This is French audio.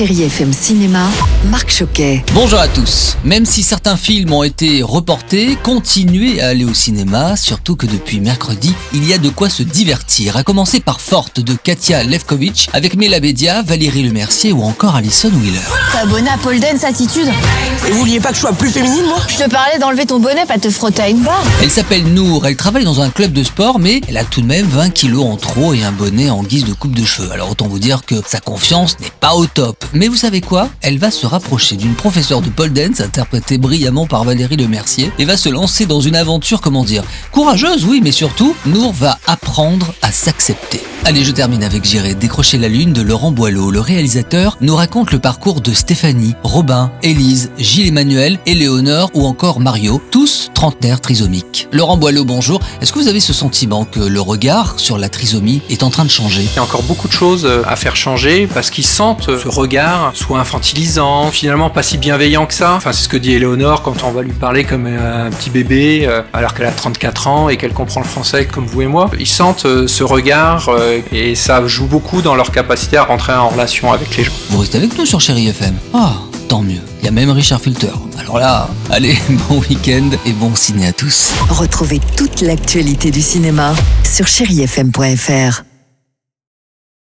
Chérie FM Cinéma, Marc Choquet. Bonjour à tous. Même si certains films ont été reportés, continuez à aller au cinéma, surtout que depuis mercredi, il y a de quoi se divertir. À commencer par Forte de Katia Levkovitch, avec Mela Bédia, Valérie Lemercier ou encore Alison Wheeler. T'es abonné à Paul Dance Attitude Et vous vouliez pas que je sois plus féminine, moi? Je te parlais d'enlever ton bonnet, pas te frotter à une barre. Elle s'appelle Nour, elle travaille dans un club de sport, mais elle a tout de même 20 kilos en trop et un bonnet en guise de coupe de cheveux. Alors autant vous dire que sa confiance n'est pas au top. Mais vous savez quoi Elle va se rapprocher d'une professeure de pole dance, interprétée brillamment par Valérie Lemercier, et va se lancer dans une aventure, comment dire, courageuse, oui, mais surtout, Nour va apprendre à s'accepter. Allez, je termine avec J'irai décrocher la lune de Laurent Boileau. Le réalisateur nous raconte le parcours de Stéphanie, Robin, Élise, Gilles Emmanuel, Éléonore ou encore Mario, tous trentenaires trisomiques. Laurent Boileau, bonjour. Est-ce que vous avez ce sentiment que le regard sur la trisomie est en train de changer? Il y a encore beaucoup de choses euh, à faire changer parce qu'ils sentent ce regard soit infantilisant, finalement pas si bienveillant que ça. Enfin, c'est ce que dit Éléonore quand on va lui parler comme un petit bébé euh, alors qu'elle a 34 ans et qu'elle comprend le français comme vous et moi. Ils sentent euh, ce regard euh, et ça joue beaucoup dans leur capacité à rentrer en relation avec les gens. Vous restez avec nous sur Chéri FM Ah, tant mieux. Il y a même Richard Filter. Alors là, allez, bon week-end et bon ciné à tous. Retrouvez toute l'actualité du cinéma sur chérifm.fr.